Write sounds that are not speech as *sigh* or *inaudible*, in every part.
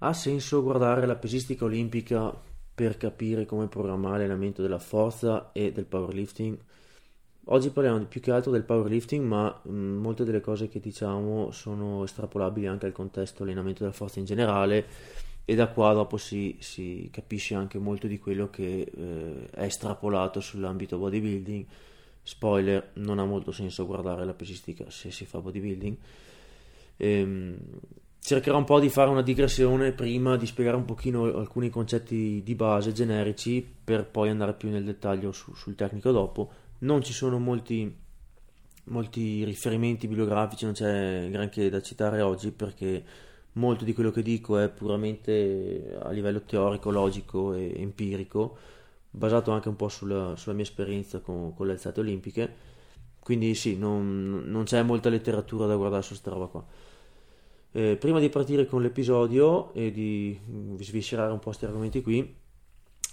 Ha senso guardare la pesistica olimpica per capire come programmare l'allenamento della forza e del powerlifting? Oggi parliamo più che altro del powerlifting, ma mh, molte delle cose che diciamo sono estrapolabili anche al contesto allenamento della forza in generale e da qua dopo si, si capisce anche molto di quello che eh, è estrapolato sull'ambito bodybuilding. Spoiler, non ha molto senso guardare la pesistica se si fa bodybuilding. Ehm, cercherò un po' di fare una digressione prima di spiegare un pochino alcuni concetti di base generici per poi andare più nel dettaglio su, sul tecnico dopo. Non ci sono molti, molti riferimenti bibliografici, non c'è granché da citare oggi perché molto di quello che dico è puramente a livello teorico, logico e empirico, basato anche un po' sulla, sulla mia esperienza con, con, le alzate olimpiche. Quindi sì, non, non c'è molta letteratura da guardare su questa roba qua. Eh, prima di partire con l'episodio e di sviscerare un po' questi argomenti qui,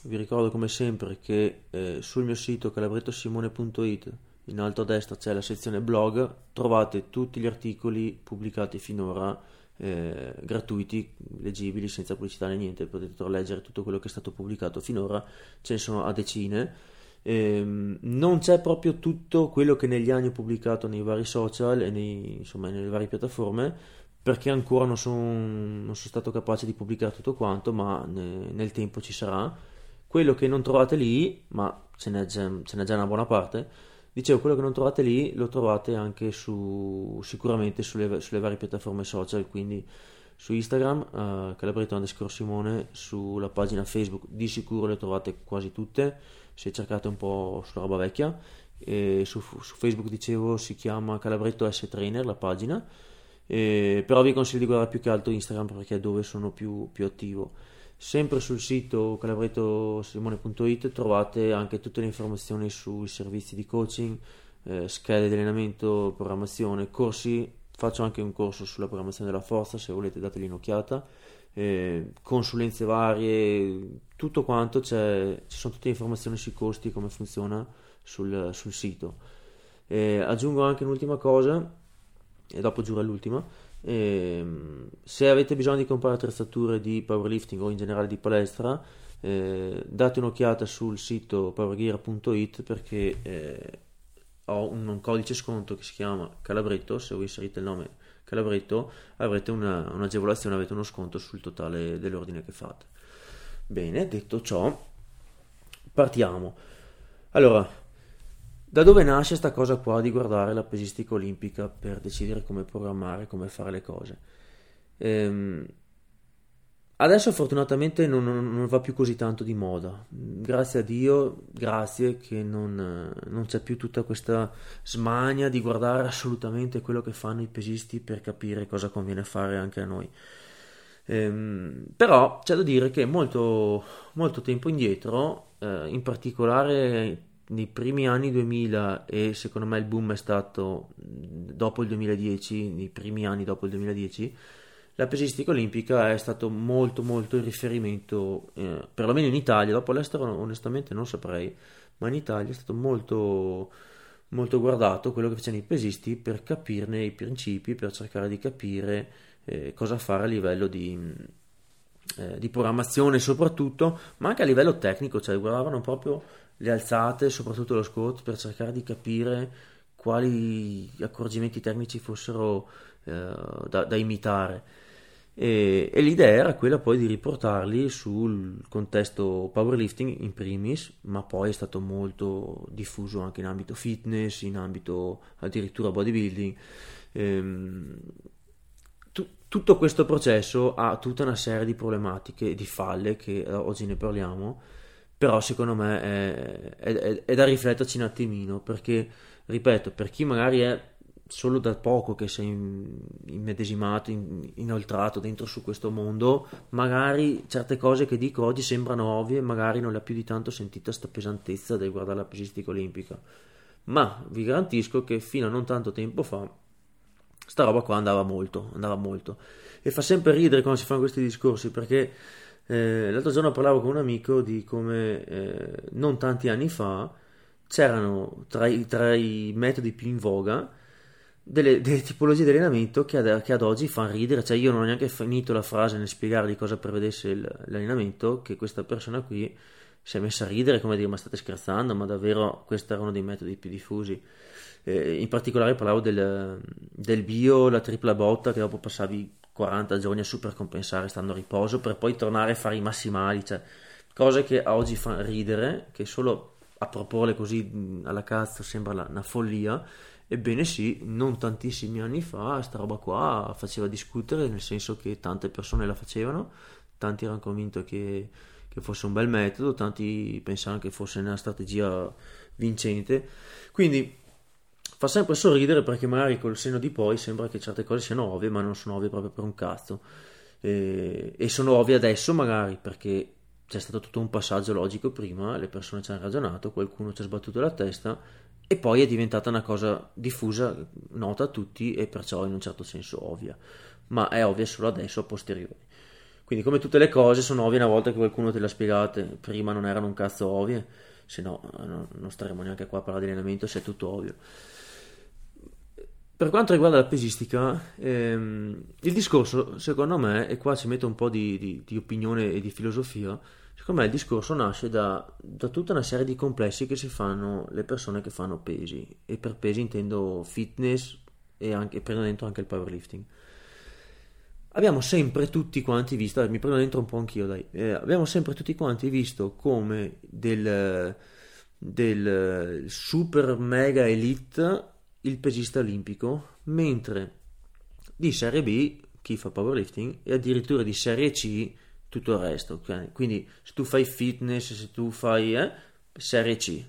vi ricordo come sempre che eh, sul mio sito calabrettosimone.it in alto a destra c'è la sezione blog, trovate tutti gli articoli pubblicati finora eh, gratuiti, leggibili, senza pubblicità né niente, potete leggere tutto quello che è stato pubblicato finora, ce ne sono a decine. Eh, non c'è proprio tutto quello che negli anni ho pubblicato nei vari social e nei, insomma, nelle varie piattaforme, perché ancora non sono, sono stato capace di pubblicare tutto quanto, ma ne, nel tempo ci sarà. Quello che non trovate lì, ma ce n'è già, ce n'è già una buona parte, dicevo, quello che non trovate lì lo trovate anche su, sicuramente sulle, sulle varie piattaforme social, quindi su Instagram, uh, Calabretto underscore Simone, sulla pagina Facebook di sicuro le trovate quasi tutte, se cercate un po' sulla roba vecchia, e su, su Facebook dicevo si chiama Calabretto S Trainer la pagina, eh, però vi consiglio di guardare più che altro Instagram perché è dove sono più, più attivo. Sempre sul sito calabrettosimone.it trovate anche tutte le informazioni sui servizi di coaching, eh, schede di allenamento, programmazione, corsi. Faccio anche un corso sulla programmazione della forza, se volete dategli un'occhiata. Eh, consulenze varie, tutto quanto, c'è, ci sono tutte le informazioni sui costi, come funziona sul, sul sito. Eh, aggiungo anche un'ultima cosa, e dopo giuro l'ultima. E, ehm, se avete bisogno di comprare attrezzature di powerlifting o in generale di palestra, eh, date un'occhiata sul sito powergear.it perché eh, ho un, un, codice sconto che si chiama Calabretto. Se voi inserite il nome Calabretto, avrete una, un'agevolazione, avete uno sconto sul totale dell'ordine che fate. Bene, detto ciò, partiamo. Allora, da dove nasce questa cosa qua di guardare la pesistica olimpica per decidere come programmare, come fare le cose? Ehm, adesso fortunatamente non, non, va più così tanto di moda. Grazie a Dio, grazie che non, non c'è più tutta questa smania di guardare assolutamente quello che fanno i pesisti per capire cosa conviene fare anche a noi. Ehm, però c'è da dire che molto, molto tempo indietro, eh, in particolare nei primi anni 2000 e secondo me il boom è stato dopo il 2010, nei primi anni dopo il 2010, la pesistica olimpica è stato molto molto il riferimento, eh, perlomeno in Italia, dopo all'estero onestamente non saprei, ma in Italia è stato molto, molto guardato quello che facevano i pesisti per capirne i principi, per cercare di capire eh, cosa fare a livello di, eh, di programmazione soprattutto, ma anche a livello tecnico, cioè guardavano proprio le alzate, soprattutto lo squat, per cercare di capire quali accorgimenti tecnici fossero eh, da, da, imitare. E, e, l'idea era quella poi di riportarli sul contesto powerlifting in primis, ma poi è stato molto diffuso anche in ambito fitness, in ambito addirittura bodybuilding. Ehm, tutto questo processo ha tutta una serie di problematiche e di falle che eh, oggi ne parliamo però secondo me è, è, è, da rifletterci un attimino perché, ripeto, per chi magari è solo da poco che sei immedesimato, in, inoltrato dentro su questo mondo, magari certe cose che dico oggi sembrano ovvie, magari non le ha più di tanto sentita questa pesantezza del guardare la pesistica olimpica. Ma vi garantisco che fino a non tanto tempo fa sta roba qua andava molto, andava molto. E fa sempre ridere quando si fanno questi discorsi perché eh, l'altro giorno parlavo con un amico di come eh, non tanti anni fa c'erano tra i, tra i, metodi più in voga delle, *laughs* delle, tipologie di allenamento che ad, che ad, oggi fanno ridere, cioè io non ho neanche finito la frase nel spiegare di cosa prevedesse il, l'allenamento, che questa persona qui si è messa a ridere, come dire, ma state scherzando, ma davvero questo era uno dei metodi più diffusi. Eh, in particolare parlavo del, del, bio, la tripla botta, che dopo passavi 40 giorni a super compensare stando a riposo, per poi tornare a fare i massimali, cioè cose che a oggi fanno ridere, che solo a proporle così alla cazzo sembra una follia, Ebbene sì, non tantissimi anni fa sta roba qua faceva discutere, nel senso che tante persone la facevano, tanti erano convinti che, che fosse un bel metodo, tanti pensavano che fosse una strategia vincente. Quindi fa sempre sorridere perché magari col senno di poi sembra che certe cose siano ovvie, ma non sono ovvie proprio per un cazzo. E, e sono ovvie adesso magari perché c'è stato tutto un passaggio logico prima, le persone ci hanno ragionato, qualcuno ci ha sbattuto la testa e poi è diventata una cosa diffusa, nota a tutti e perciò in un certo senso ovvia, ma è ovvia solo adesso a posteriori. Quindi come tutte le cose sono ovvie una volta che qualcuno te le ha spiegate, prima non erano un cazzo ovvie, se no non staremo neanche qua a parlare di allenamento se è tutto ovvio. Per quanto riguarda la pesistica, ehm, il discorso secondo me, e qua ci metto un po' di, di, di opinione e di filosofia, Secondo me il discorso nasce da, da, tutta una serie di complessi che si fanno le persone che fanno pesi, e per pesi intendo fitness e anche, prendo dentro anche il powerlifting. Abbiamo sempre tutti quanti visto, mi prendo dentro un po' anch'io dai, eh, abbiamo sempre tutti quanti visto come del, del super mega elite il pesista olimpico, mentre di serie B chi fa powerlifting e addirittura di serie C tutto il resto. Okay? Quindi se tu fai fitness, se tu fai eh, serie C,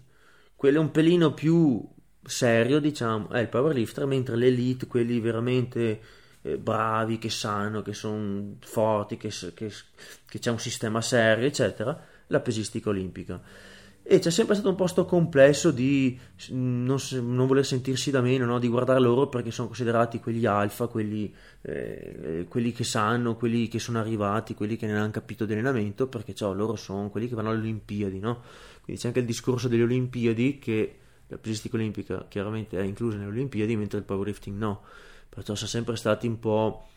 quello un pelino più serio, diciamo, è il powerlifter, mentre l'elite, quelli veramente eh, bravi, che sanno, che sono forti, che, che, che c'è un sistema serio, eccetera, la pesistica olimpica e c'è sempre stato un posto complesso di non, non voler sentirsi da meno, no? di guardare loro perché sono considerati quegli alfa, quelli, eh, quelli, che sanno, quelli che sono arrivati, quelli che ne hanno capito di allenamento, perché cioè, loro sono quelli che vanno alle Olimpiadi, no? Quindi c'è anche il discorso delle Olimpiadi che la pesistica olimpica chiaramente è inclusa nelle Olimpiadi, mentre il powerlifting no. Perciò sono sempre stati un po'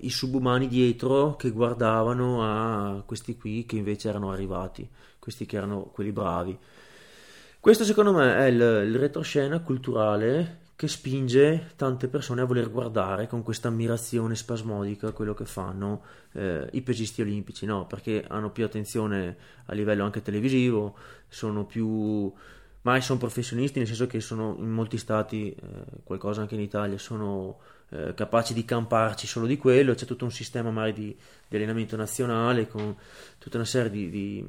i subumani dietro che guardavano a questi qui che invece erano arrivati questi che erano quelli bravi. Questo secondo me è il, il retroscena culturale che spinge tante persone a voler guardare con questa ammirazione spasmodica quello che fanno eh, i pesisti olimpici, no? perché hanno più attenzione a livello anche televisivo, sono più mai sono professionisti, nel senso che sono in molti stati, eh, qualcosa anche in Italia, sono eh, capaci di camparci solo di quello, c'è tutto un sistema magari di, di allenamento nazionale con tutta una serie di, di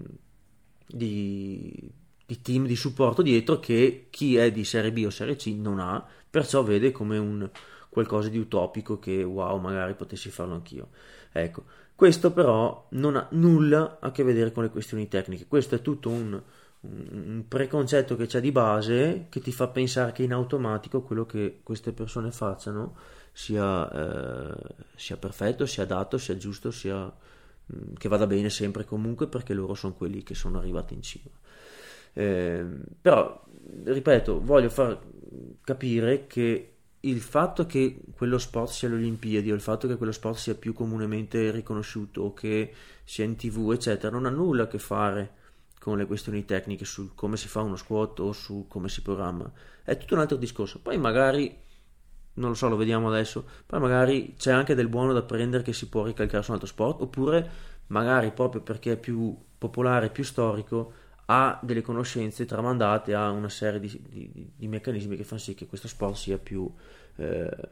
di, di team di supporto dietro che chi è di Serie B o Serie C non ha, perciò vede come un qualcosa di utopico che wow, magari potessi farlo anch'io. Ecco, questo però non ha nulla a che vedere con le questioni tecniche, questo è tutto un, un preconcetto che c'è di base che ti fa pensare che in automatico quello che queste persone facciano sia, eh, sia perfetto, sia adatto, sia giusto, sia Mm, che vada bene sempre comunque perché loro sono quelli che sono arrivati in cima. Eh, però, ripeto, voglio far capire che il fatto che quello sport sia le Olimpiadi o il fatto che quello sport sia più comunemente riconosciuto o che sia in tv, eccetera, non ha nulla a che fare con le questioni tecniche su come si fa uno squat o su come si programma. È tutto un altro discorso. Poi magari non lo so, lo vediamo adesso. Poi magari c'è anche del buono da prendere che si può ricalcare su un altro sport, oppure magari proprio perché è più popolare, più storico, ha delle conoscenze tramandate, ha una serie di, di, di meccanismi che fanno sì che questo sport sia più, eh,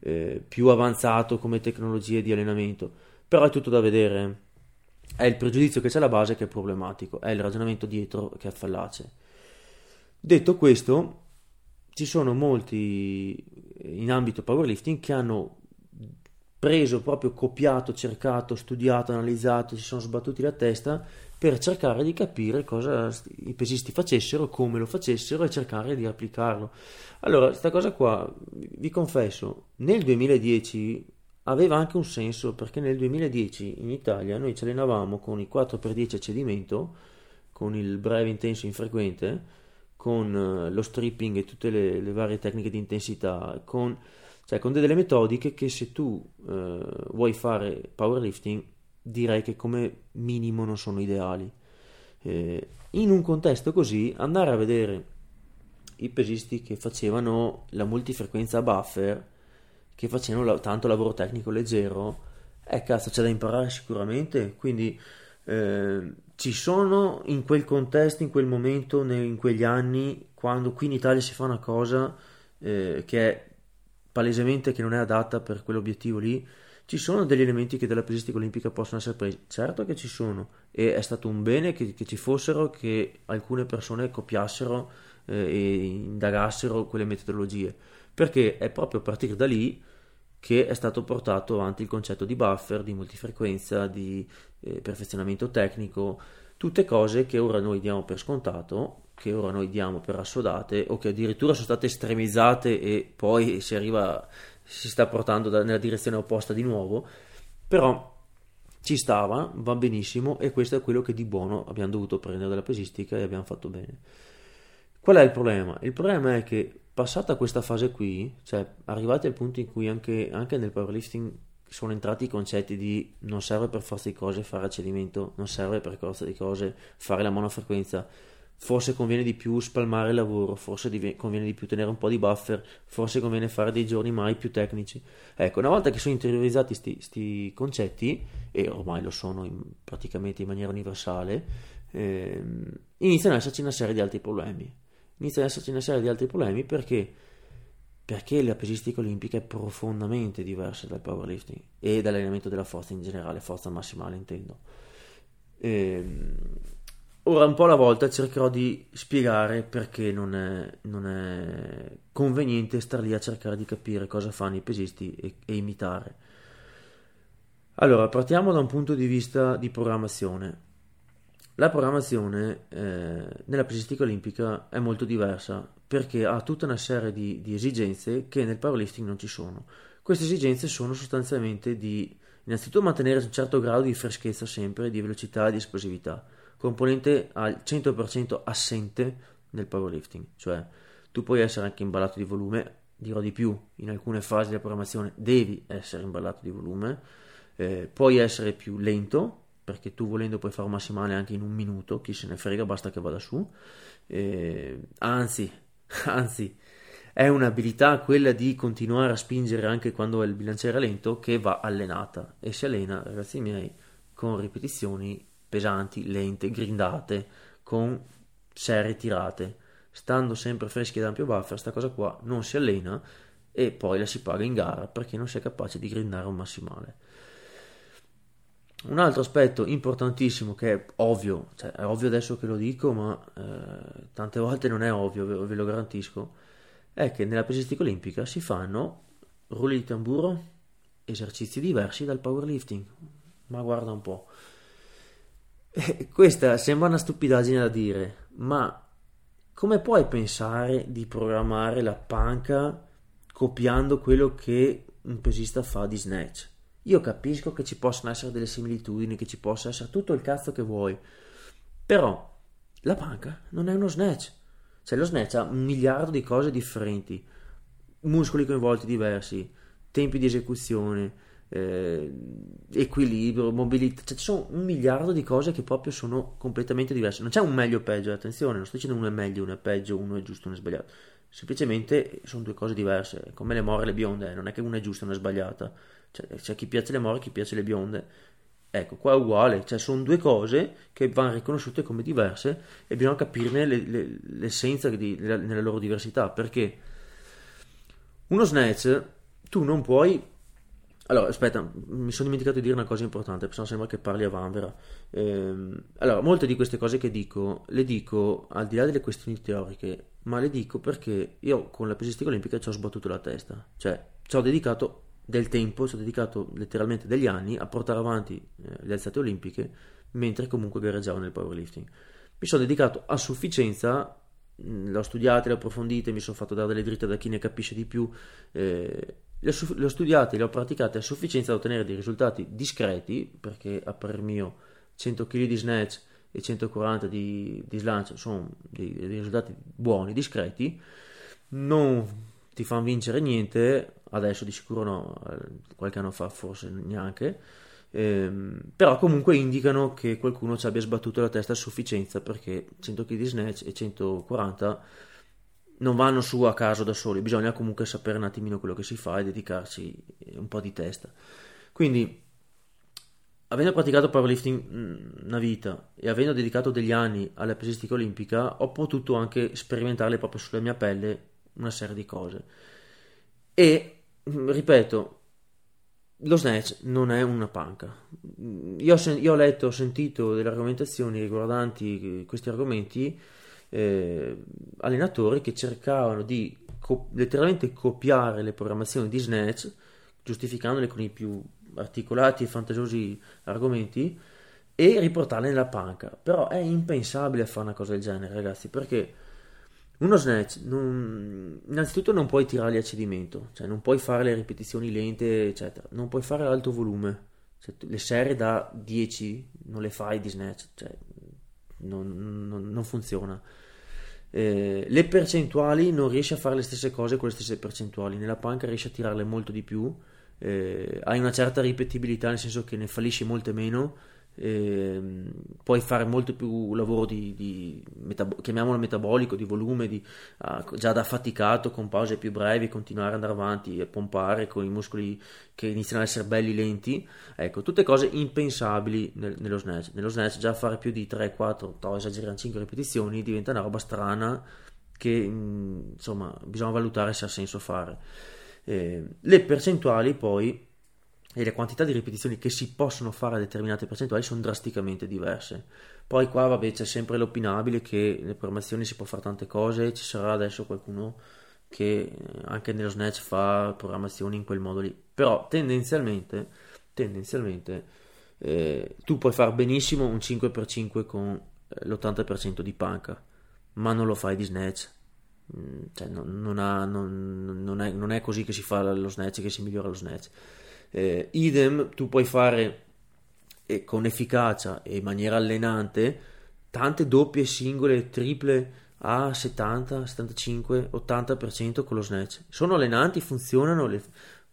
eh, più avanzato come tecnologie di allenamento. Però è tutto da vedere. È il pregiudizio che c'è alla base che è problematico, è il ragionamento dietro che è fallace. Detto questo, ci sono molti in ambito powerlifting che hanno preso, proprio copiato, cercato, studiato, analizzato, si sono sbattuti la testa per cercare di capire cosa i pesisti facessero, come lo facessero e cercare di applicarlo. Allora, questa cosa qua, vi confesso, nel 2010 aveva anche un senso perché nel 2010 in Italia noi ci allenavamo con i 4x10 a cedimento, con il breve intenso infrequente, con eh, lo stripping e tutte le, le, varie tecniche di intensità, con, cioè con delle metodiche che se tu eh, vuoi fare powerlifting direi che come minimo non sono ideali. Eh, in un contesto così andare a vedere i pesisti che facevano la multifrequenza buffer, che facevano tanto lavoro tecnico leggero, eh cazzo c'è da imparare sicuramente, quindi eh, ci sono in quel contesto, in quel momento, in quegli anni, quando qui in Italia si fa una cosa eh, che è palesemente che non è adatta per quell'obiettivo lì, ci sono degli elementi che dalla pesistica olimpica possono essere presi? Certo che ci sono e è stato un bene che, che ci fossero, che alcune persone copiassero eh, e indagassero quelle metodologie, perché è proprio a partire da lì che è stato portato avanti il concetto di buffer, di multifrequenza, di eh, perfezionamento tecnico, tutte cose che ora noi diamo per scontato, che ora noi diamo per assodate o che addirittura sono state estremizzate e poi si arriva, si sta portando da, nella direzione opposta di nuovo, però ci stava, va benissimo e questo è quello che di buono abbiamo dovuto prendere dalla pesistica e abbiamo fatto bene. Qual è il problema? Il problema è che passata questa fase qui, cioè arrivati al punto in cui anche, anche nel powerlifting sono entrati i concetti di non serve per forza di cose fare accedimento, non serve per forza di cose fare la monofrequenza, forse conviene di più spalmare il lavoro, forse div- conviene di più tenere un po' di buffer, forse conviene fare dei giorni mai più tecnici. Ecco, una volta che sono interiorizzati questi concetti, e ormai lo sono in, praticamente in maniera universale, ehm, iniziano ad esserci una serie di altri problemi inizia ad esserci una serie di altri problemi perché, perché la pesistica olimpica è profondamente diversa dal powerlifting e dall'allenamento della forza in generale, forza massimale intendo. E, ehm, ora un po' alla volta cercherò di spiegare perché non è, non è conveniente star lì a cercare di capire cosa fanno i pesisti e, e imitare. Allora, partiamo da un punto di vista di programmazione. La programmazione eh, nella pesistica olimpica è molto diversa perché ha tutta una serie di, di, esigenze che nel powerlifting non ci sono. Queste esigenze sono sostanzialmente di innanzitutto mantenere un certo grado di freschezza sempre, di velocità e di esplosività, componente al 100% assente nel powerlifting, cioè tu puoi essere anche imballato di volume, dirò di più, in alcune fasi della programmazione devi essere imballato di volume, eh, puoi essere più lento, perché tu volendo puoi fare un massimale anche in un minuto, chi se ne frega, basta che vada su. Eh, anzi, *laughs* anzi, è un'abilità quella di continuare a spingere anche quando il bilanciere è lento che va allenata e si allena, ragazzi miei, con ripetizioni pesanti, lente, grindate, con serie tirate, stando sempre freschi ed ampio buffer, sta cosa qua non si allena e poi la si paga in gara perché non si è capace di grindare un massimale. Un altro aspetto importantissimo che è ovvio, cioè è ovvio adesso che lo dico, ma eh, tante volte non è ovvio, ve, lo garantisco, è che nella pesistica olimpica si fanno rulli di tamburo, esercizi diversi dal powerlifting. Ma guarda un po'. E questa sembra una stupidaggine da dire, ma come puoi pensare di programmare la panca copiando quello che un pesista fa di snatch? Io capisco che ci possono essere delle similitudini, che ci possa essere tutto il cazzo che vuoi, però la panca non è uno snatch. Cioè lo snatch ha un miliardo di cose differenti, muscoli coinvolti diversi, tempi di esecuzione, eh, equilibrio, mobilità, cioè ci sono un miliardo di cose che proprio sono completamente diverse. Non c'è un meglio o peggio, attenzione, non sto dicendo uno è meglio, uno è peggio, uno è giusto, uno è sbagliato. Semplicemente sono due cose diverse, come le more e le bionde, non è che una è giusta e una è sbagliata cioè, c'è chi piace le more, chi piace le bionde. Ecco, qua è uguale, cioè sono due cose che vanno riconosciute come diverse e bisogna capirne le, le, l'essenza di, nella loro diversità, perché uno snatch tu non puoi allora, aspetta, mi sono dimenticato di dire una cosa importante, perché sembra che parli a vanvera. Ehm, allora, molte di queste cose che dico, le dico al di là delle questioni teoriche, ma le dico perché io con la pesistica olimpica ci ho sbattuto la testa. Cioè, ci ho dedicato del tempo, ho dedicato letteralmente degli anni a portare avanti eh, le alzate olimpiche mentre comunque gareggiavo nel powerlifting. Mi sono dedicato a sufficienza, mh, le ho studiate, le ho approfondite, mi sono fatto dare delle dritte da chi ne capisce di più, eh, le, ho, le ho studiate, le ho praticate a sufficienza da ottenere dei risultati discreti, perché a parer mio 100 kg di snatch e 140 di, di slancio sono dei, dei, risultati buoni, discreti, non ti fanno vincere niente, adesso di sicuro no, qualche anno fa forse neanche, ehm, però comunque indicano che qualcuno ci abbia sbattuto la testa a sufficienza perché 100 kg di snatch e 140 non vanno su a caso da soli, bisogna comunque sapere un attimino quello che si fa e dedicarci un po' di testa. Quindi, avendo praticato powerlifting mm, una vita e avendo dedicato degli anni alla pesistica olimpica, ho potuto anche sperimentare proprio sulla mia pelle una serie di cose. E, ripeto, lo snatch non è una panca. Io ho, sen- io ho letto, ho sentito delle argomentazioni riguardanti questi argomenti eh, allenatori che cercavano di co- letteralmente copiare le programmazioni di Snatch, giustificandole con i più articolati e fantasiosi argomenti e riportarle nella panca. Però è impensabile fare una cosa del genere, ragazzi, perché uno snatch, non, innanzitutto non puoi tirarli a cedimento, cioè non puoi fare le ripetizioni lente, eccetera, non puoi fare alto volume, cioè, le serie da 10 non le fai di snatch, cioè, non, non, non funziona. Eh, le percentuali non riesci a fare le stesse cose con le stesse percentuali, nella panca riesci a tirarle molto di più, eh, hai una certa ripetibilità nel senso che ne fallisci molte meno eh, puoi fare molto più lavoro di, di metab- chiamiamolo metabolico, di volume, di, uh, già da affaticato, con pause più brevi, continuare ad andare avanti e pompare con i muscoli che iniziano ad essere belli lenti. Ecco, tutte cose impensabili nel, nello snatch. Nello snatch già fare più di 3, 4, no, esageriamo 5 ripetizioni diventa una roba strana che insomma bisogna valutare se ha senso fare. Eh, le percentuali poi e le quantità di ripetizioni che si possono fare a determinate percentuali sono drasticamente diverse. Poi qua vabbè c'è sempre l'opinabile che nelle programmazioni si può fare tante cose, ci sarà adesso qualcuno che anche nello Snatch fa programmazioni in quel modo lì, però tendenzialmente, tendenzialmente eh, tu puoi fare benissimo un 5x5 con eh, l'80% di panca, ma non lo fai di Snatch. Mm, cioè, non, non, ha, non, è, non è così che si fa lo snatch che si migliora lo snatch eh, idem, tu puoi fare eh, con efficacia e in maniera allenante tante doppie, singole, triple a 70, 75, 80% con lo snatch. Sono allenanti, funzionano, le,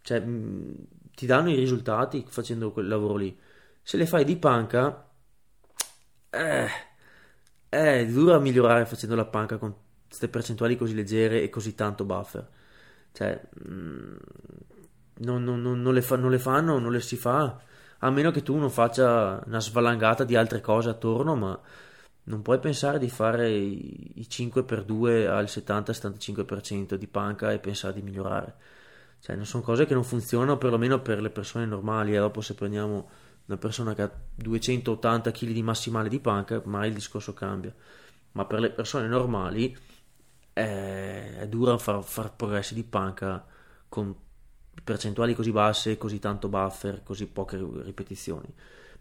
cioè, mh, mm, ti danno i risultati facendo quel lavoro lì. Se le fai di panca, eh, è duro a migliorare facendo la panca con queste percentuali così leggere e così tanto buffer. Cioè, mh, mm, non, non, non, le fa, non le fanno, non le si fa, a meno che tu non faccia una svalangata di altre cose attorno, ma non puoi pensare di fare i, i 5x2 al 70-75% di panca e pensare di migliorare. Cioè, non sono cose che non funzionano perlomeno per le persone normali. E dopo, se prendiamo una persona che ha 280 kg di massimale di panca, mai il discorso cambia. Ma per le persone normali è, è duro far, far progressi di panca con percentuali così basse, così tanto buffer, così poche ripetizioni.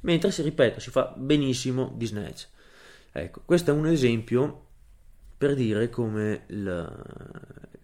Mentre si ripeto, si fa benissimo di snatch. Ecco, questo è un esempio per dire come il,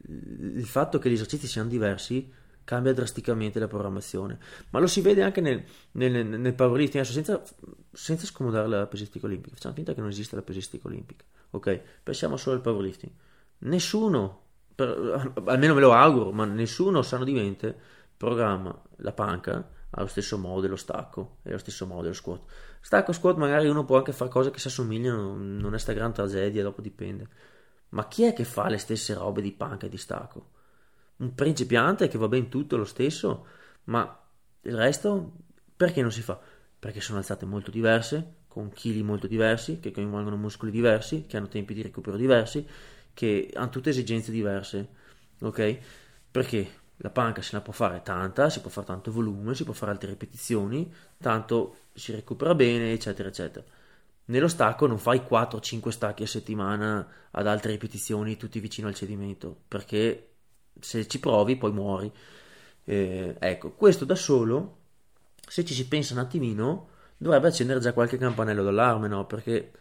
il fatto che gli esercizi siano diversi cambia drasticamente la programmazione. Ma lo si vede anche nel, nel, nel powerlifting, adesso senza, senza scomodare la pesistica olimpica. Facciamo finta che non esista la pesistica olimpica. Ok, pensiamo solo al powerlifting. Nessuno per, almeno me lo auguro, ma nessuno sano di mente programma la panca allo stesso modo dello stacco e allo stesso modo dello squat. Stacco squat magari uno può anche fare cose che si assomigliano, non è sta gran tragedia, dopo dipende. Ma chi è che fa le stesse robe di panca e di stacco? Un principiante che va ben tutto lo stesso, ma il resto perché non si fa? Perché sono alzate molto diverse, con chili molto diversi, che coinvolgono muscoli diversi, che hanno tempi di recupero diversi che hanno tutte esigenze diverse, ok? Perché la panca se la può fare tanta, si può fare tanto volume, si può fare altre ripetizioni, tanto si recupera bene, eccetera, eccetera. Nello stacco non fai 4-5 stacchi a settimana ad altre ripetizioni tutti vicino al cedimento, perché se ci provi poi muori. Eh, ecco, questo da solo, se ci si pensa un attimino, dovrebbe accendere già qualche campanello d'allarme, no? Perché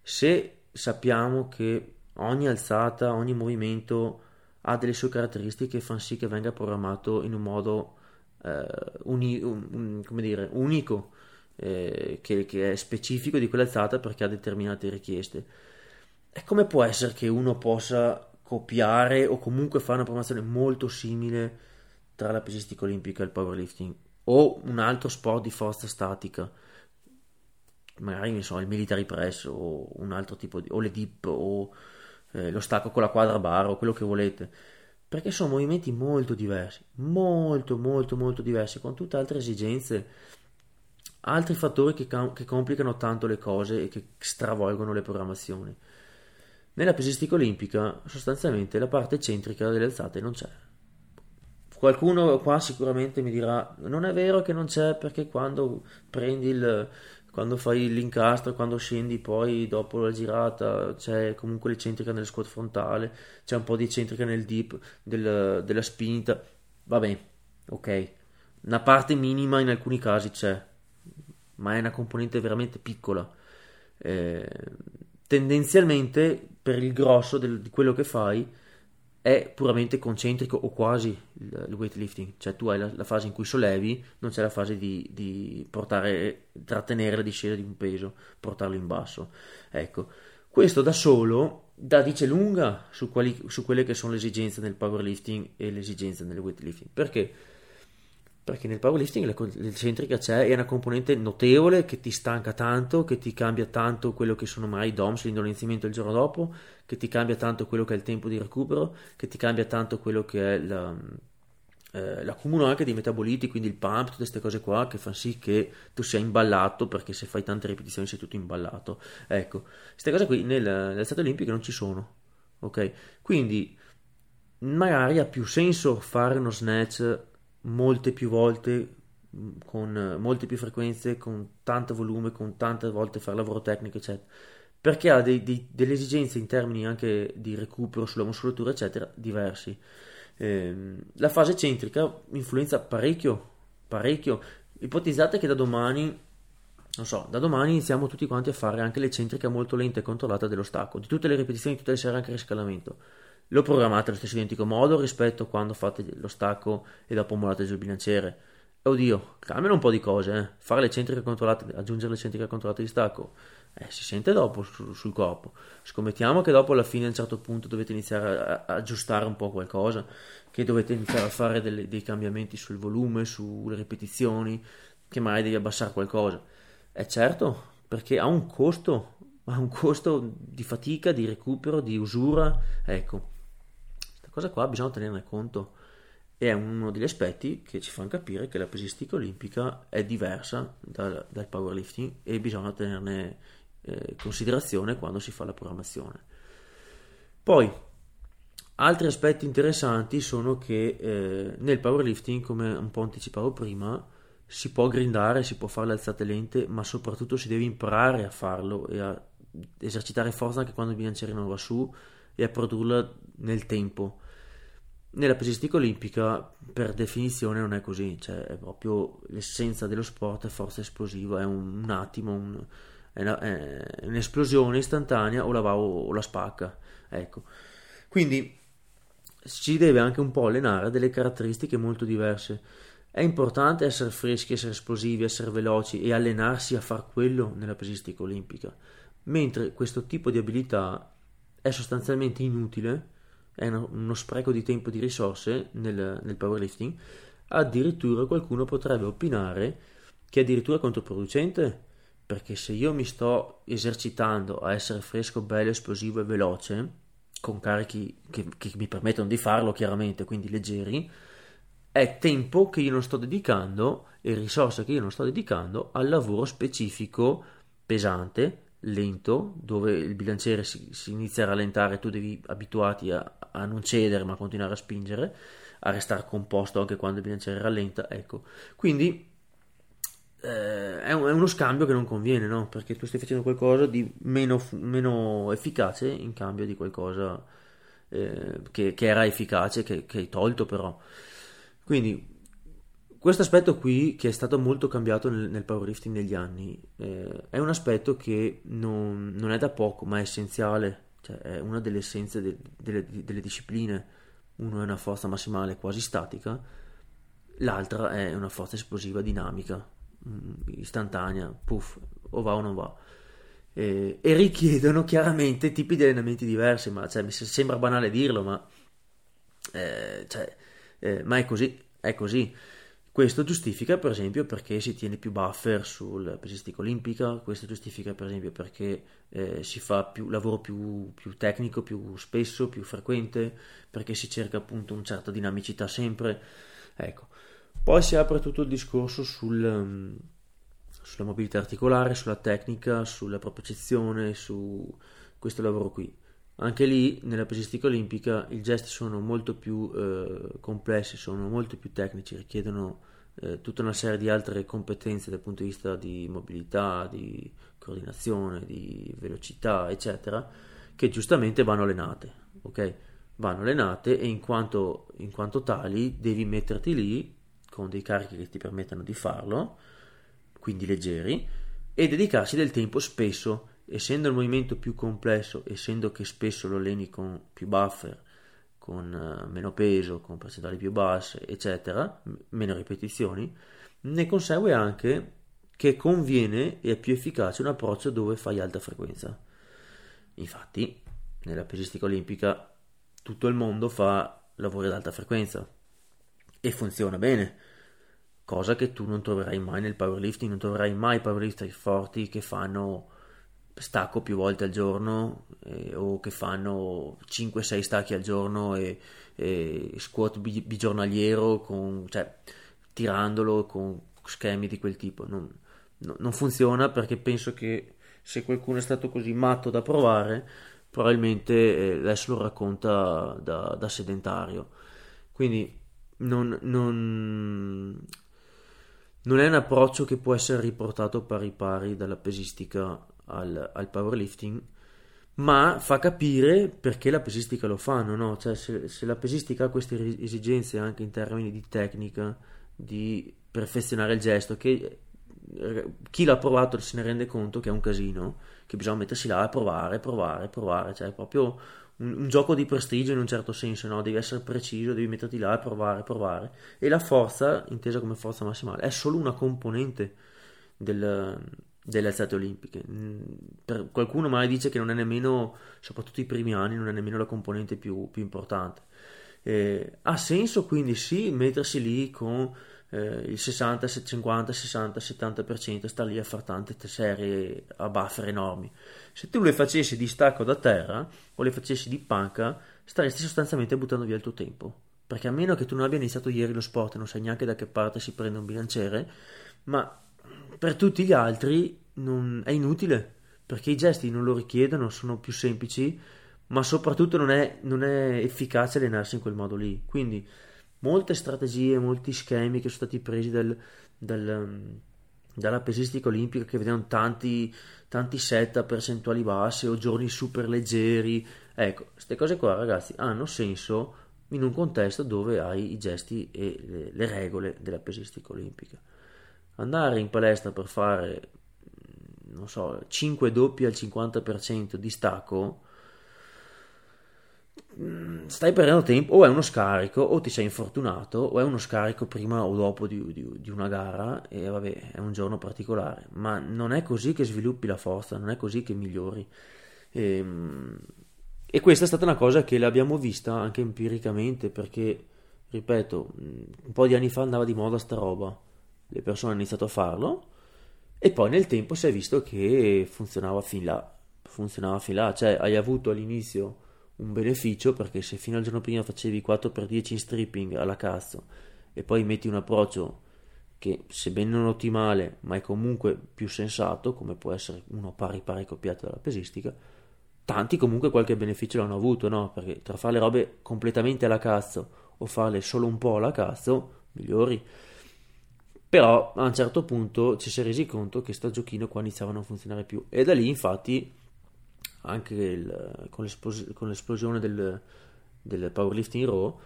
se sappiamo che ogni alzata, ogni movimento ha delle sue caratteristiche e fanno sì che venga programmato in un modo eh, uni, un, un, dire, unico eh, che, che, è specifico di quell'alzata perché ha determinate richieste. E come può essere che uno possa copiare o comunque fare una programmazione molto simile tra la pesistica olimpica e il powerlifting o un altro sport di forza statica? Magari so, il military press o un altro tipo di o le dip o eh, lo stacco con la quadra barra o quello che volete perché sono movimenti molto diversi, molto molto molto diversi, con tutte altre esigenze, altri fattori che, che complicano tanto le cose e che stravolgono le programmazioni. Nella pesistica olimpica sostanzialmente la parte eccentrica delle alzate non c'è. Qualcuno qua sicuramente mi dirà non è vero che non c'è perché quando prendi il, quando fai l'incastro, quando scendi poi dopo la girata, c'è comunque l'eccentrica nel squat frontale, c'è un po' di eccentrica nel dip del, della spinta, va bene, ok. Una parte minima in alcuni casi c'è, ma è una componente veramente piccola. Eh, tendenzialmente per il grosso del, di quello che fai è puramente concentrico o quasi il, weightlifting, cioè tu hai la, la, fase in cui sollevi, non c'è la fase di, di portare, trattenere la discesa di un peso, portarlo in basso. Ecco, questo da solo da dice lunga su, quali, su quelle che sono le esigenze del powerlifting e le esigenze del weightlifting. Perché? Perché nel powerlifting l'eccentrica c'è, è una componente notevole che ti stanca tanto, che ti cambia tanto quello che sono mai i DOMS, l'indolenzimento il giorno dopo, che ti cambia tanto quello che è il tempo di recupero, che ti cambia tanto quello che è la, eh, l'accumulo anche di metaboliti, quindi il pump, tutte queste cose qua che fanno sì che tu sia imballato, perché se fai tante ripetizioni sei tutto imballato. Ecco, queste cose qui nel, nelle state olimpiche non ci sono, ok? Quindi magari ha più senso fare uno snatch molte più volte, con molte più frequenze, con tanto volume, con tante volte fare lavoro tecnico, eccetera, perché ha dei, dei, delle esigenze in termini anche di recupero sulla muscolatura, eccetera, diversi. Eh, la fase centrica influenza parecchio, parecchio. Ipotizzate che da domani non so, da domani iniziamo tutti quanti a fare anche l'eccentrica molto lenta e controllata dello stacco, di tutte le ripetizioni, tutte le serie anche riscalamento lo programmate allo stesso identico modo rispetto a quando fate lo stacco e dopo mollate giù il bilanciere. Oddio, cambiano un po' di cose, eh. fare l'eccentrica controllata, aggiungere l'eccentrica controllata di stacco, eh, si sente dopo sul, sul corpo. Scommettiamo che dopo alla fine a un certo punto dovete iniziare a, a aggiustare un po' qualcosa, che dovete iniziare a fare delle, dei cambiamenti sul volume, sulle ripetizioni, che magari devi abbassare qualcosa. È certo, perché ha un costo, ha un costo di fatica, di recupero, di usura, ecco cosa qua bisogna tenerne conto e è uno degli aspetti che ci fanno capire che la pesistica olimpica è diversa dal, dal powerlifting e bisogna tenerne eh, considerazione quando si fa la programmazione. Poi, altri aspetti interessanti sono che eh, nel powerlifting, come un po' anticipavo prima, si può grindare, si può fare le alzate lente, ma soprattutto si deve imparare a farlo e a esercitare forza anche quando il bilanciere non va su e a produrla nel tempo nella pesistica olimpica, per definizione, non è così, cioè è proprio l'essenza dello sport, è forza esplosiva, è un, un attimo, un, è, una, è, un'esplosione istantanea o la va o, o la spacca. Ecco. Quindi ci deve anche un po' allenare delle caratteristiche molto diverse. È importante essere freschi, essere esplosivi, essere veloci e allenarsi a far quello nella pesistica olimpica, mentre questo tipo di abilità è sostanzialmente inutile è uno, spreco di tempo e di risorse nel, nel powerlifting, addirittura qualcuno potrebbe opinare che è addirittura controproducente perché se io mi sto esercitando a essere fresco, bello, esplosivo e veloce, con carichi che, che, mi permettono di farlo chiaramente, quindi leggeri, è tempo che io non sto dedicando e risorse che io non sto dedicando al lavoro specifico, pesante, lento, dove il bilanciere si, si inizia a rallentare, tu devi abituarti a, a, non cedere ma continuare a spingere, a restare composto anche quando il bilanciere rallenta, ecco. Quindi eh, è, un, è, uno scambio che non conviene, no? Perché tu stai facendo qualcosa di meno, meno efficace in cambio di qualcosa eh, che, che, era efficace, che, che hai tolto però. Quindi questo aspetto qui, che è stato molto cambiato nel, nel powerlifting negli anni, eh, è un aspetto che non, non, è da poco, ma è essenziale, cioè è una delle essenze de, delle, delle discipline. Uno è una forza massimale quasi statica, l'altra è una forza esplosiva dinamica, mm, istantanea, puff, o va o non va. E, e richiedono chiaramente tipi di allenamenti diversi, ma cioè, mi sembra banale dirlo, ma, eh, cioè, eh, ma è così, è così. Questo giustifica per esempio perché si tiene più buffer sul pesistica olimpica, questo giustifica per esempio perché eh, si fa più lavoro più, più, tecnico, più spesso, più frequente, perché si cerca appunto una certa dinamicità sempre. Ecco. Poi si apre tutto il discorso sul, um, sulla mobilità articolare, sulla tecnica, sulla propriocezione, su questo lavoro qui. Anche lì nella pesistica olimpica i gesti sono molto più eh, complessi, sono molto più tecnici, richiedono eh, tutta una serie di altre competenze dal punto di vista di mobilità, di coordinazione, di velocità, eccetera, che giustamente vanno allenate, ok? Vanno allenate e in quanto, in quanto tali devi metterti lì con dei carichi che ti permettano di farlo, quindi leggeri, e dedicarsi del tempo spesso, essendo il movimento più complesso, essendo che spesso lo alleni con più buffer, con uh, meno peso, con percentuali più basse, eccetera, meno ripetizioni, ne consegue anche che conviene e è più efficace un approccio dove fai alta frequenza. Infatti, nella pesistica olimpica tutto il mondo fa lavori ad alta frequenza e funziona bene, cosa che tu non troverai mai nel powerlifting, non troverai mai powerlifter forti che fanno stacco più volte al giorno eh, o che fanno 5-6 stacchi al giorno e, e squat bi- bigiornaliero con, cioè, tirandolo con schemi di quel tipo. Non, no, non, funziona perché penso che se qualcuno è stato così matto da provare probabilmente eh, adesso lo racconta da, da sedentario. Quindi non, non, non è un approccio che può essere riportato pari pari dalla pesistica al, al powerlifting, ma fa capire perché la pesistica lo fanno, no? Cioè se, se, la pesistica ha queste esigenze anche in termini di tecnica, di perfezionare il gesto, che eh, chi l'ha provato se ne rende conto che è un casino, che bisogna mettersi là a provare, provare, provare, cioè è proprio un, un gioco di prestigio in un certo senso, no? Devi essere preciso, devi metterti là a provare, provare. E la forza, intesa come forza massimale, è solo una componente del, delle alzate olimpiche. Mm, per qualcuno magari dice che non è nemmeno, soprattutto i primi anni, non è nemmeno la componente più, più importante. Eh, ha senso quindi sì mettersi lì con eh, il 60, 50, 60, 70%, sta lì a fare tante serie a buffer enormi. Se tu le facessi di stacco da terra o le facessi di panca, staresti sostanzialmente buttando via il tuo tempo. Perché a meno che tu non abbia iniziato ieri lo sport e non sai neanche da che parte si prende un bilanciere, ma per tutti gli altri non, è inutile perché i gesti non lo richiedono, sono più semplici, ma soprattutto non è, non è efficace allenarsi in quel modo lì. Quindi molte strategie, molti schemi che sono stati presi dal, dal, dalla pesistica olimpica che vedevano tanti, tanti set a percentuali basse o giorni super leggeri. Ecco, queste cose qua ragazzi hanno senso in un contesto dove hai i gesti e le, le regole della pesistica olimpica andare in palestra per fare, non so, 5 doppi al 50% di stacco, mm, stai perdendo tempo, o è uno scarico, o ti sei infortunato, o è uno scarico prima o dopo di, di, di, una gara, e vabbè, è un giorno particolare, ma non è così che sviluppi la forza, non è così che migliori. E, ehm, e questa è stata una cosa che l'abbiamo vista anche empiricamente, perché, ripeto, un po' di anni fa andava di moda sta roba le persone hanno iniziato a farlo e poi nel tempo si è visto che funzionava fin là, funzionava fin là, cioè hai avuto all'inizio un beneficio perché se fino al giorno prima facevi 4x10 in stripping alla cazzo e poi metti un approccio che sebbene non ottimale ma è comunque più sensato come può essere uno pari pari copiato dalla pesistica tanti comunque qualche beneficio l'hanno avuto no? perché tra fare le robe completamente alla cazzo o farle solo un po' alla cazzo migliori però a un certo punto ci si è resi conto che sto giochino qua iniziava a non funzionare più. E da lì infatti anche il, con, l'esplos- con, l'esplosione del, del powerlifting raw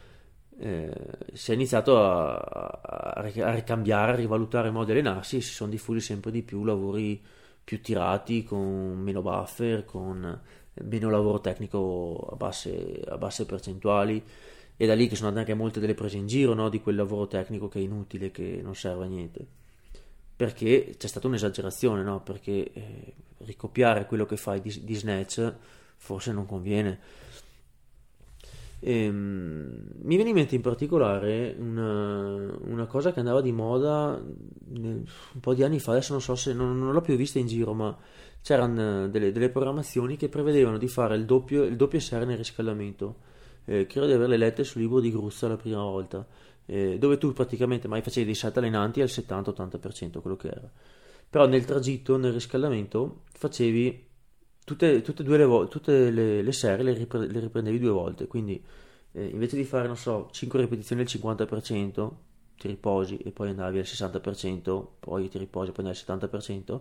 eh, si è iniziato a, a, ricambiare, a rivalutare il modo di allenarsi e si sono diffusi sempre di più lavori più tirati con meno buffer, con meno lavoro tecnico a basse, a basse percentuali e da lì che sono andate anche molte delle prese in giro no? di quel lavoro tecnico che è inutile, che non serve a niente. perché c'è stata un'esagerazione, no? Perché eh, ricopiare quello che fai di, di Snatch forse non conviene. E, ehm, mi viene in mente in particolare una, una, cosa che andava di moda un po' di anni fa, adesso non so se non, non l'ho più vista in giro, ma c'erano delle, delle, programmazioni che prevedevano di fare il doppio, il doppio SR nel riscaldamento. Eh, credo di averle lette sul libro di Gruzza la prima volta, eh, dove tu praticamente mai facevi dei salti allenanti al 70-80%, quello che era. Però nel tragitto, nel riscaldamento, facevi tutte, tutte, le, tutte le, le, serie le, ripre, le, riprendevi due volte, quindi eh, invece di fare, non so, 5 ripetizioni al 50%, ti riposi e poi andavi al 60%, poi ti riposi e poi andavi al 70%,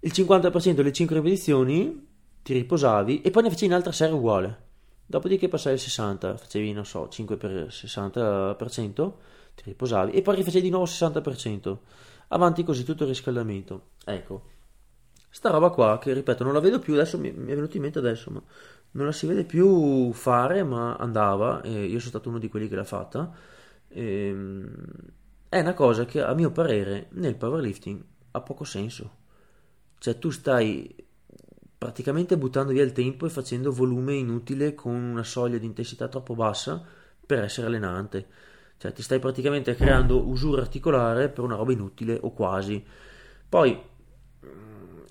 il 50% delle 5 ripetizioni ti riposavi e poi ne facevi un'altra serie uguale. Dopodiché passavi al 60, facevi, non so, 5 per 60%, ti riposavi e poi rifacevi di nuovo il 60%. Avanti così tutto il riscaldamento. Ecco, sta roba qua che ripeto non la vedo più adesso mi, è venuto in mente adesso ma non la si vede più fare ma andava io sono stato uno di quelli che l'ha fatta e, ehm, è una cosa che a mio parere nel powerlifting ha poco senso cioè tu stai praticamente buttando via il tempo e facendo volume inutile con una soglia di intensità troppo bassa per essere allenante cioè ti stai praticamente creando usura articolare per una roba inutile o quasi poi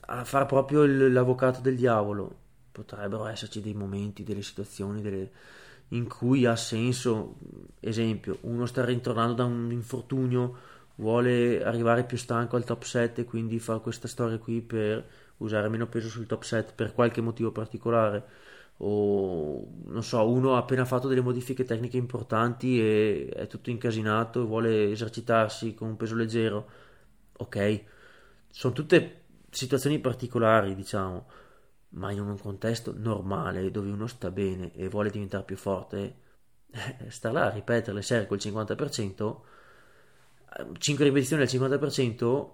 a fare proprio l'avvocato del diavolo. Potrebbero esserci dei momenti, delle situazioni delle... in cui ha senso, esempio, uno sta ritornando da un infortunio, vuole arrivare più stanco al top set e quindi fa questa storia qui per usare meno peso sul top set per qualche motivo particolare o non so, uno ha appena fatto delle modifiche tecniche importanti e è tutto incasinato e vuole esercitarsi con un peso leggero. Ok, sono tutte situazioni particolari, diciamo, ma in un contesto normale dove uno sta bene e vuole diventare più forte, eh, sta là a ripetere le serie col 50%, 5 ripetizioni al 50%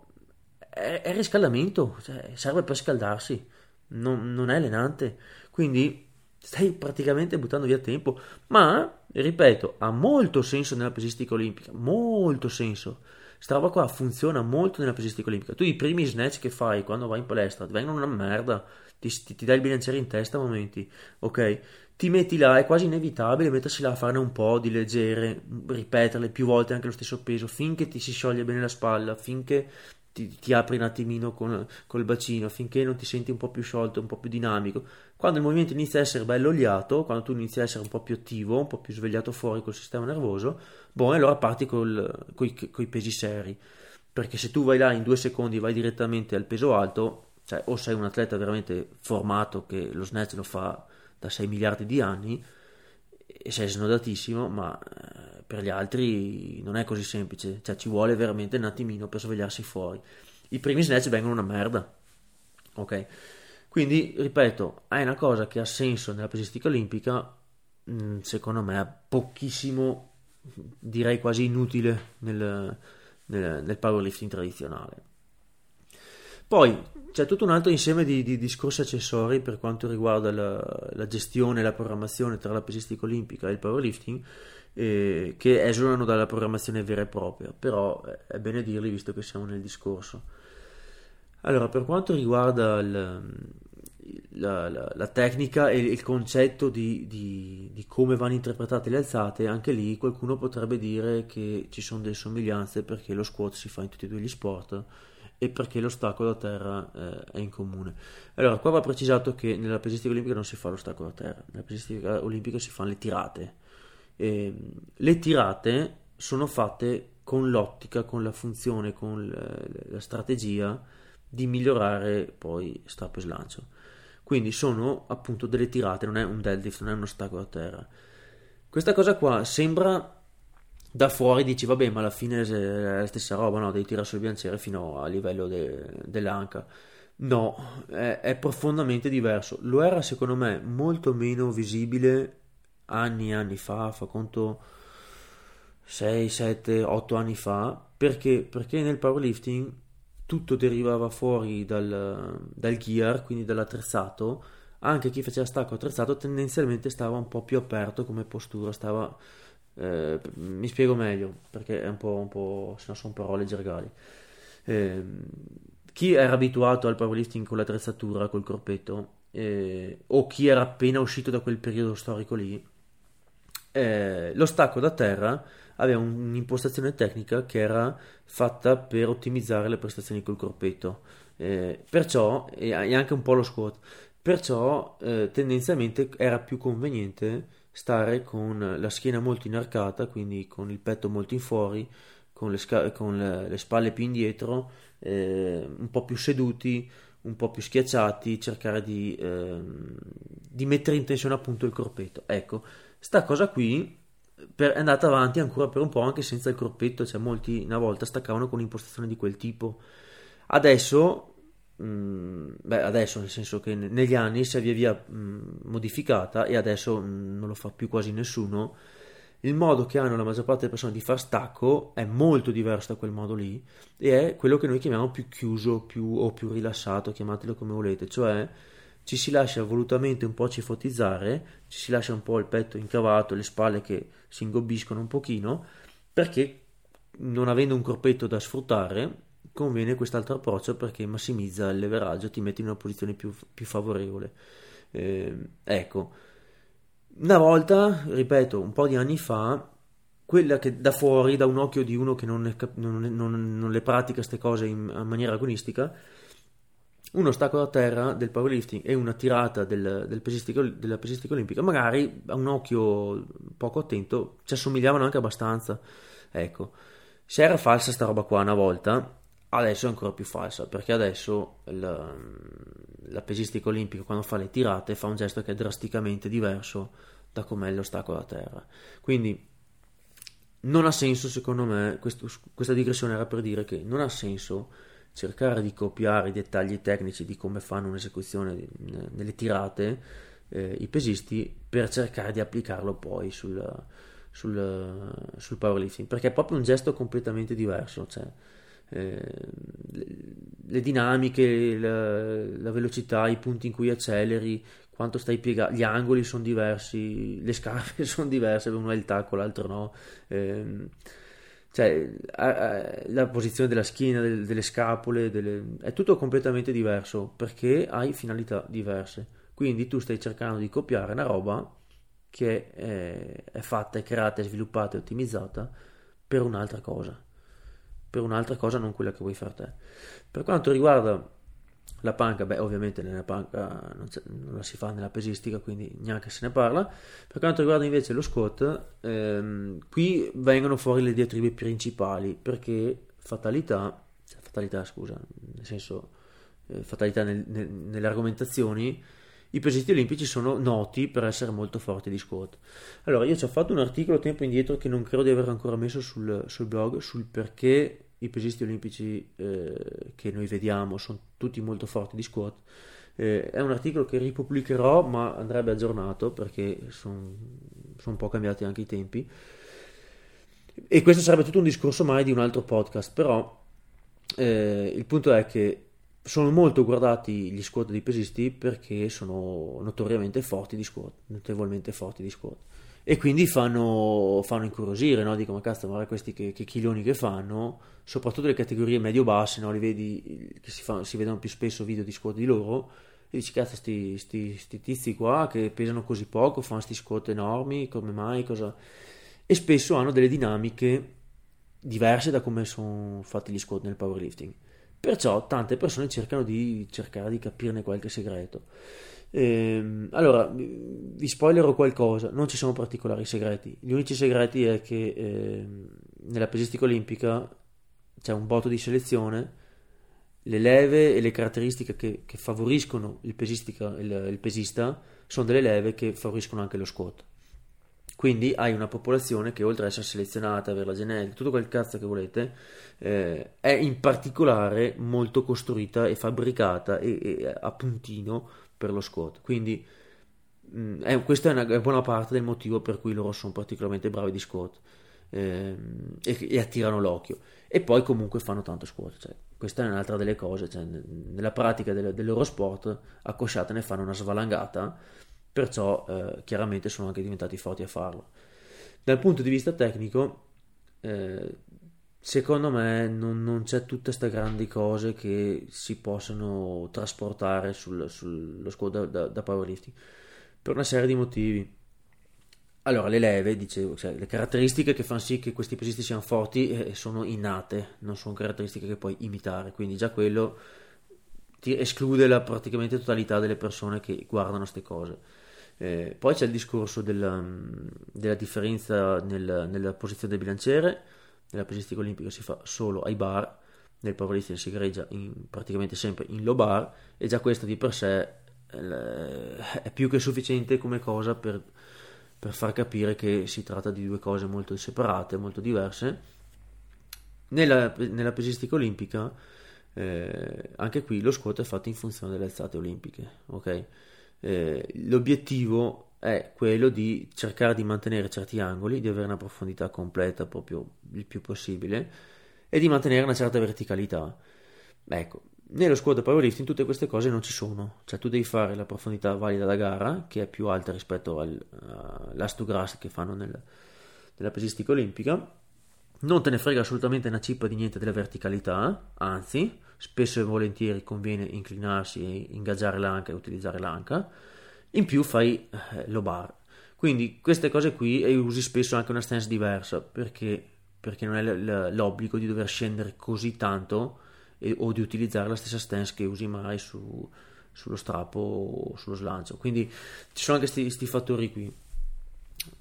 è, riscaldamento, cioè serve per scaldarsi, non, non è allenante, quindi stai praticamente buttando via tempo, ma ripeto, ha molto senso nella pesistica olimpica, molto senso Sta roba qua funziona molto nella pesistica olimpica. Tu i primi snatch che fai quando vai in palestra vengono una merda, ti, ti, ti dai il bilanciere in testa a momenti, ok? Ti metti là, è quasi inevitabile mettersi là a farne un po' di leggere, ripeterle più volte anche lo stesso peso, finché ti si scioglie bene la spalla, finché ti, ti apri un attimino con, col bacino, finché non ti senti un po' più sciolto, un po' più dinamico. Quando il movimento inizia a essere bello oliato, quando tu inizi a essere un po' più attivo, un po' più svegliato fuori col sistema nervoso, boh, allora parti con i pesi seri. Perché se tu vai là in due secondi vai direttamente al peso alto, cioè o sei un atleta veramente formato che lo snatch lo fa da 6 miliardi di anni e sei snodatissimo, ma eh, per gli altri non è così semplice, cioè ci vuole veramente un attimino per svegliarsi fuori. I primi snatch vengono una merda, ok? Quindi, ripeto, è una cosa che ha senso nella pesistica olimpica, mm, secondo me pochissimo direi quasi inutile nel, nel, nel powerlifting tradizionale. Poi c'è tutto un altro insieme di, di discorsi accessori per quanto riguarda la, la, gestione e la programmazione tra la pesistica olimpica e il powerlifting eh, che esulano dalla programmazione vera e propria, però è bene dirli visto che siamo nel discorso. Allora, per quanto riguarda il, la, la, la, tecnica e il concetto di, di, di, come vanno interpretate le alzate, anche lì qualcuno potrebbe dire che ci sono delle somiglianze perché lo squat si fa in tutti e due gli sport e perché l'ostacolo a terra eh, è in comune. Allora, qua va precisato che nella pesistica olimpica non si fa l'ostacolo a terra, nella pesistica olimpica si fanno le tirate. E, le tirate sono fatte con l'ottica, con la funzione, con la, la strategia di migliorare poi strappo e slancio. Quindi sono appunto delle tirate, non è un deadlift, non è un ostacolo a terra. Questa cosa qua sembra da fuori, dici vabbè, ma alla fine è la stessa roba, no? Devi tirare sul bilanciere fino a livello de, dell'anca. No, è, è, profondamente diverso. Lo era secondo me molto meno visibile anni e anni fa, fa conto 6, 7, 8 anni fa, perché, perché nel powerlifting tutto derivava fuori dal, dal gear, quindi dall'attrezzato, anche chi faceva stacco attrezzato tendenzialmente stava un po' più aperto come postura, stava... Eh, mi spiego meglio perché è un po', un po' se no sono parole gergali. Eh, chi era abituato al powerlifting con l'attrezzatura, col corpetto, eh, o chi era appena uscito da quel periodo storico lì, eh, lo stacco da terra aveva un'impostazione tecnica che era fatta per ottimizzare le prestazioni col corpetto, eh, perciò, e anche un po' lo squat, perciò eh, tendenzialmente era più conveniente stare con la schiena molto inarcata, quindi con il petto molto in fuori, con le, sca- con le, le spalle più indietro, eh, un po' più seduti, un po' più schiacciati, cercare di, ehm, di mettere in tensione appunto il corpetto. Ecco, sta cosa qui per, è andata avanti ancora per un po' anche senza il corpetto, cioè molti una volta staccavano con un'impostazione di quel tipo. Adesso, mh, mm, beh, adesso nel senso che negli anni si è via via mh, mm, modificata e adesso mh, mm, non lo fa più quasi nessuno. Il modo che hanno la maggior parte delle persone di far stacco è molto diverso da quel modo lì e è quello che noi chiamiamo più chiuso più, o più rilassato, chiamatelo come volete, cioè ci si lascia volutamente un po' cifotizzare, ci si lascia un po' il petto incavato, le spalle che si ingobbiscono un pochino, perché non avendo un corpetto da sfruttare, conviene quest'altro approccio perché massimizza il leveraggio, ti mette in una posizione più, più favorevole. Eh, ecco, una volta, ripeto, un po' di anni fa, quella che da fuori, da un occhio di uno che non, è, non, non, non le pratica queste cose in, in maniera agonistica, uno stacco da terra del powerlifting e una tirata del, del pesistica, della pesistica olimpica, magari a un occhio poco attento ci assomigliavano anche abbastanza. Ecco, se era falsa sta roba qua una volta, adesso è ancora più falsa, perché adesso la, la pesistica olimpica quando fa le tirate fa un gesto che è drasticamente diverso da com'è lo stacco da terra. Quindi non ha senso, secondo me, questo, questa digressione era per dire che non ha senso cercare di copiare i dettagli tecnici di come fanno un'esecuzione nelle tirate eh, i pesisti per cercare di applicarlo poi sul, sul, sul, powerlifting. Perché è proprio un gesto completamente diverso cioè, eh, le, dinamiche la, la, velocità i punti in cui acceleri quanto stai piegando gli angoli sono diversi le scarpe *laughs* sono diverse uno è il tacco l'altro no. Eh, cioè la posizione della schiena, delle, scapole, delle... è tutto completamente diverso perché hai finalità diverse. Quindi tu stai cercando di copiare una roba che è, è fatta, è creata, è sviluppata e ottimizzata per un'altra cosa, per un'altra cosa non quella che vuoi fare te. Per quanto riguarda la panca, beh, ovviamente nella panca non, non, la si fa nella pesistica, quindi neanche se ne parla. Per quanto riguarda invece lo squat, ehm, qui vengono fuori le diatribe principali, perché fatalità, cioè fatalità scusa, nel senso eh, fatalità nel, nel, nelle argomentazioni, i pesisti olimpici sono noti per essere molto forti di squat. Allora, io ci ho fatto un articolo tempo indietro che non credo di aver ancora messo sul, sul blog sul perché i pesisti olimpici eh, che noi vediamo sono tutti molto forti di squat. Eh, è un articolo che ripubblicherò, ma andrebbe aggiornato perché sono son un po' cambiati anche i tempi. E questo sarebbe tutto un discorso mai di un altro podcast, però eh, il punto è che sono molto guardati gli squat dei pesisti perché sono notoriamente forti di squat, notevolmente forti di squat e quindi fanno, fanno incuriosire, no? dico ma cazzo, ma questi che, che chiloni che fanno, soprattutto le categorie medio-basse, no? li vedi che si, fa, si, vedono più spesso video di squat di loro, e dici cazzo sti, sti, sti, tizi qua che pesano così poco, fanno sti squat enormi, come mai, cosa... E spesso hanno delle dinamiche diverse da come sono fatti gli squat nel powerlifting. Perciò tante persone cercano di cercare di capirne qualche segreto. Eh, allora, vi spoilerò qualcosa, non ci sono particolari segreti. Gli unici segreti è che eh, nella pesistica olimpica c'è un botto di selezione, le leve e le caratteristiche che, che favoriscono il, il, il, pesista sono delle leve che favoriscono anche lo squat. Quindi hai una popolazione che oltre ad essere selezionata, avere la genetica, tutto quel cazzo che volete, eh, è in particolare molto costruita e fabbricata e, e a puntino per lo squat. Quindi mh, mm, è, questa è una è buona parte del motivo per cui loro sono particolarmente bravi di squat eh, e, e, attirano l'occhio. E poi comunque fanno tanto squat. Cioè, questa è un'altra delle cose. Cioè, nella pratica del, del, loro sport a cosciata ne fanno una svalangata, perciò eh, chiaramente sono anche diventati forti a farlo. Dal punto di vista tecnico, eh, secondo me non, non c'è tutte queste grandi cose che si possono trasportare sul, sullo squad da, da, powerlifting per una serie di motivi. Allora, le leve, dicevo, cioè, le caratteristiche che fanno sì che questi pesisti siano forti eh, sono innate, non sono caratteristiche che puoi imitare, quindi già quello ti esclude la praticamente totalità delle persone che guardano queste cose. Eh, poi c'è il discorso della, della differenza nel, nella posizione del bilanciere, nella pesistica olimpica si fa solo ai bar, nel powerlifting si gareggia praticamente sempre in low bar e già questo di per sé eh, è più che sufficiente come cosa per, per far capire che si tratta di due cose molto separate, molto diverse. Nella, nella pesistica olimpica eh, anche qui lo squat è fatto in funzione delle alzate olimpiche, ok? Eh, l'obiettivo è quello di cercare di mantenere certi angoli, di avere una profondità completa proprio il più possibile e di mantenere una certa verticalità. Ecco, nello squat powerlifting tutte queste cose non ci sono, cioè tu devi fare la profondità valida da gara, che è più alta rispetto all'ast grass che fanno nel, nella pesistica olimpica, non te ne frega assolutamente una cippa di niente della verticalità, anzi, spesso e volentieri conviene inclinarsi e ingaggiare l'anca e utilizzare l'anca. In più fai eh, lo bar. Quindi queste cose qui e usi spesso anche una stance diversa perché, perché non è l'obbligo di dover scendere così tanto e, o di utilizzare la stessa stance che usi mai su, sullo strappo o sullo slancio. Quindi ci sono anche questi fattori qui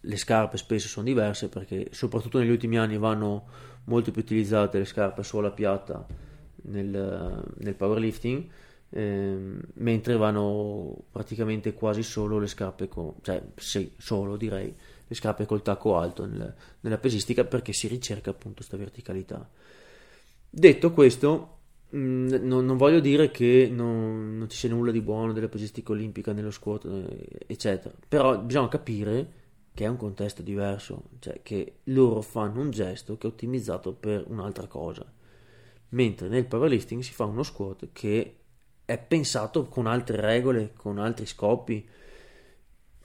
le scarpe spesso sono diverse perché soprattutto negli ultimi anni vanno molto più utilizzate le scarpe suola piatta nel, nel powerlifting ehm, mentre vanno praticamente quasi solo le scarpe con cioè sì, solo direi le scarpe col tacco alto nel, nella pesistica perché si ricerca appunto questa verticalità. Detto questo mh, mm, non, non, voglio dire che non, non, ci sia nulla di buono della pesistica olimpica nello squat eh, eccetera però bisogna capire che è un contesto diverso, cioè che loro fanno un gesto che è ottimizzato per un'altra cosa, mentre nel powerlifting si fa uno squat che è pensato con altre regole, con altri scopi.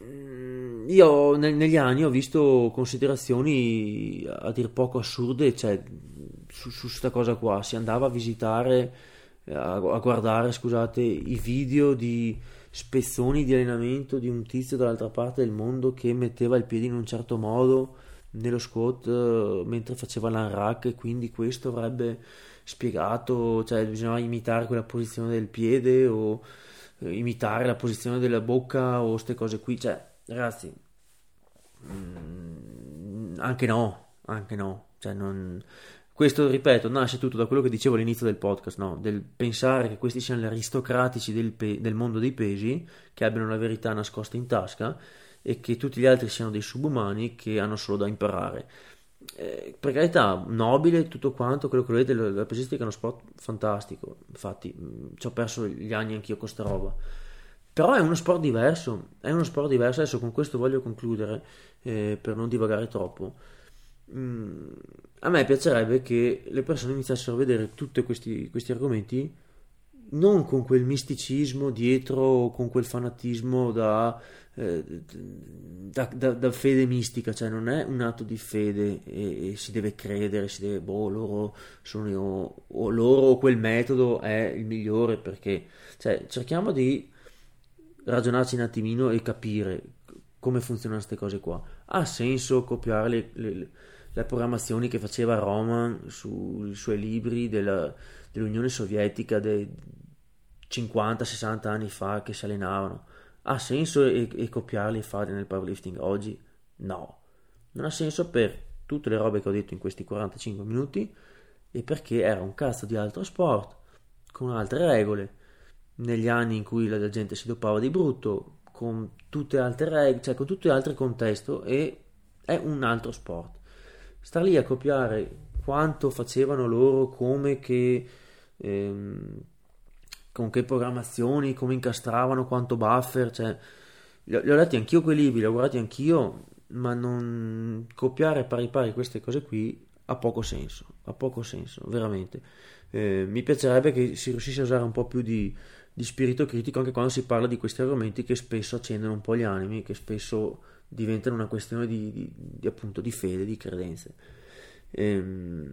Mm, io negli anni ho visto considerazioni a dir poco assurde, cioè su questa cosa qua si andava a visitare, a, a guardare, scusate, i video di spezzoni di allenamento di un tizio dall'altra parte del mondo che metteva il piede in un certo modo nello squat uh, mentre faceva l'unrack e quindi questo avrebbe spiegato, cioè bisognava imitare quella posizione del piede o uh, imitare la posizione della bocca o queste cose qui, cioè ragazzi mm, anche no, anche no, cioè non questo, ripeto, nasce tutto da quello che dicevo all'inizio del podcast, no? del pensare che questi siano gli aristocratici del, pe- del mondo dei pesi, che abbiano la verità nascosta in tasca e che tutti gli altri siano dei subumani che hanno solo da imparare. Eh, per carità, nobile tutto quanto, quello che vedete, la pesistica è uno sport fantastico, infatti mm, ci ho perso gli anni anch'io con sta roba. Però è uno sport diverso, è uno sport diverso, adesso con questo voglio concludere eh, per non divagare troppo. Mm, a me piacerebbe che le persone iniziassero a vedere tutti questi, questi argomenti non con quel misticismo dietro, con quel fanatismo da, eh, da, da, da, fede mistica, cioè non è un atto di fede e, e si deve credere, si deve, boh, loro sono io, o loro o quel metodo è il migliore perché, cioè, cerchiamo di ragionarci un attimino e capire come funzionano queste cose qua. Ha senso copiare le, le le programmazioni che faceva Roman sui suoi libri della, dell'Unione Sovietica dei 50-60 anni fa che si allenavano. Ha senso e, e copiarli e farli nel powerlifting oggi? No. Non ha senso per tutte le robe che ho detto in questi 45 minuti e perché era un cazzo di altro sport con altre regole negli anni in cui la gente si dopava di brutto con tutte altre regole cioè con tutto altro contesto e è un altro sport star lì a copiare quanto facevano loro, come che, ehm, con che programmazioni, come incastravano, quanto buffer, cioè, li ho, li ho letti anch'io quei libri, li ho guardati anch'io, ma non copiare pari pari queste cose qui ha poco senso, ha poco senso, veramente. Eh, mi piacerebbe che si riuscisse a usare un po' più di, di spirito critico anche quando si parla di questi argomenti che spesso accendono un po' gli animi, che spesso diventano una questione di, di, di, appunto di fede, di credenze. Ehm,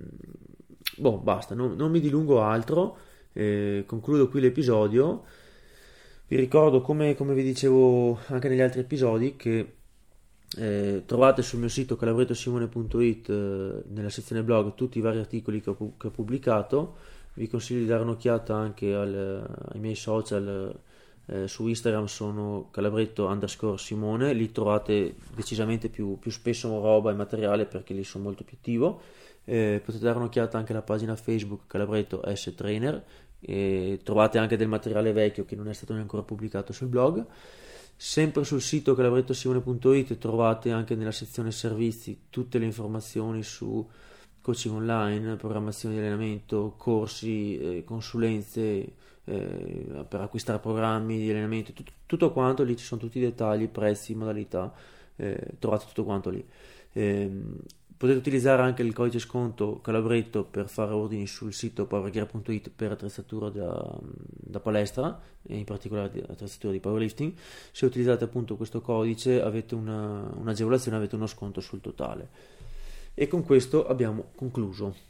boh, basta, non, non, mi dilungo altro, eh, concludo qui l'episodio. Vi ricordo, come, come, vi dicevo anche negli altri episodi, che eh, trovate sul mio sito calabrettosimone.it eh, nella sezione blog tutti i vari articoli che ho, che ho pubblicato. Vi consiglio di dare un'occhiata anche al, ai miei social. Eh, su Instagram sono calabretto underscore Simone, lì trovate decisamente più, più spesso roba e materiale perché lì sono molto più attivo. Eh, potete dare un'occhiata anche alla pagina Facebook Calabretto S Trainer e trovate anche del materiale vecchio che non è stato ancora pubblicato sul blog. Sempre sul sito calabrettosimone.it trovate anche nella sezione servizi tutte le informazioni su coaching online, programmazione di allenamento, corsi, eh, consulenze eh, per acquistare programmi di allenamento, tutto, tutto, quanto, lì ci sono tutti i dettagli, prezzi, modalità, eh, trovate tutto quanto lì. Potete utilizzare anche il codice sconto Calabretto per fare ordini sul sito powergear.it per attrezzatura da, da, palestra e in particolare attrezzatura di powerlifting. Se utilizzate appunto questo codice avete una, un'agevolazione, avete uno sconto sul totale. E con questo abbiamo concluso.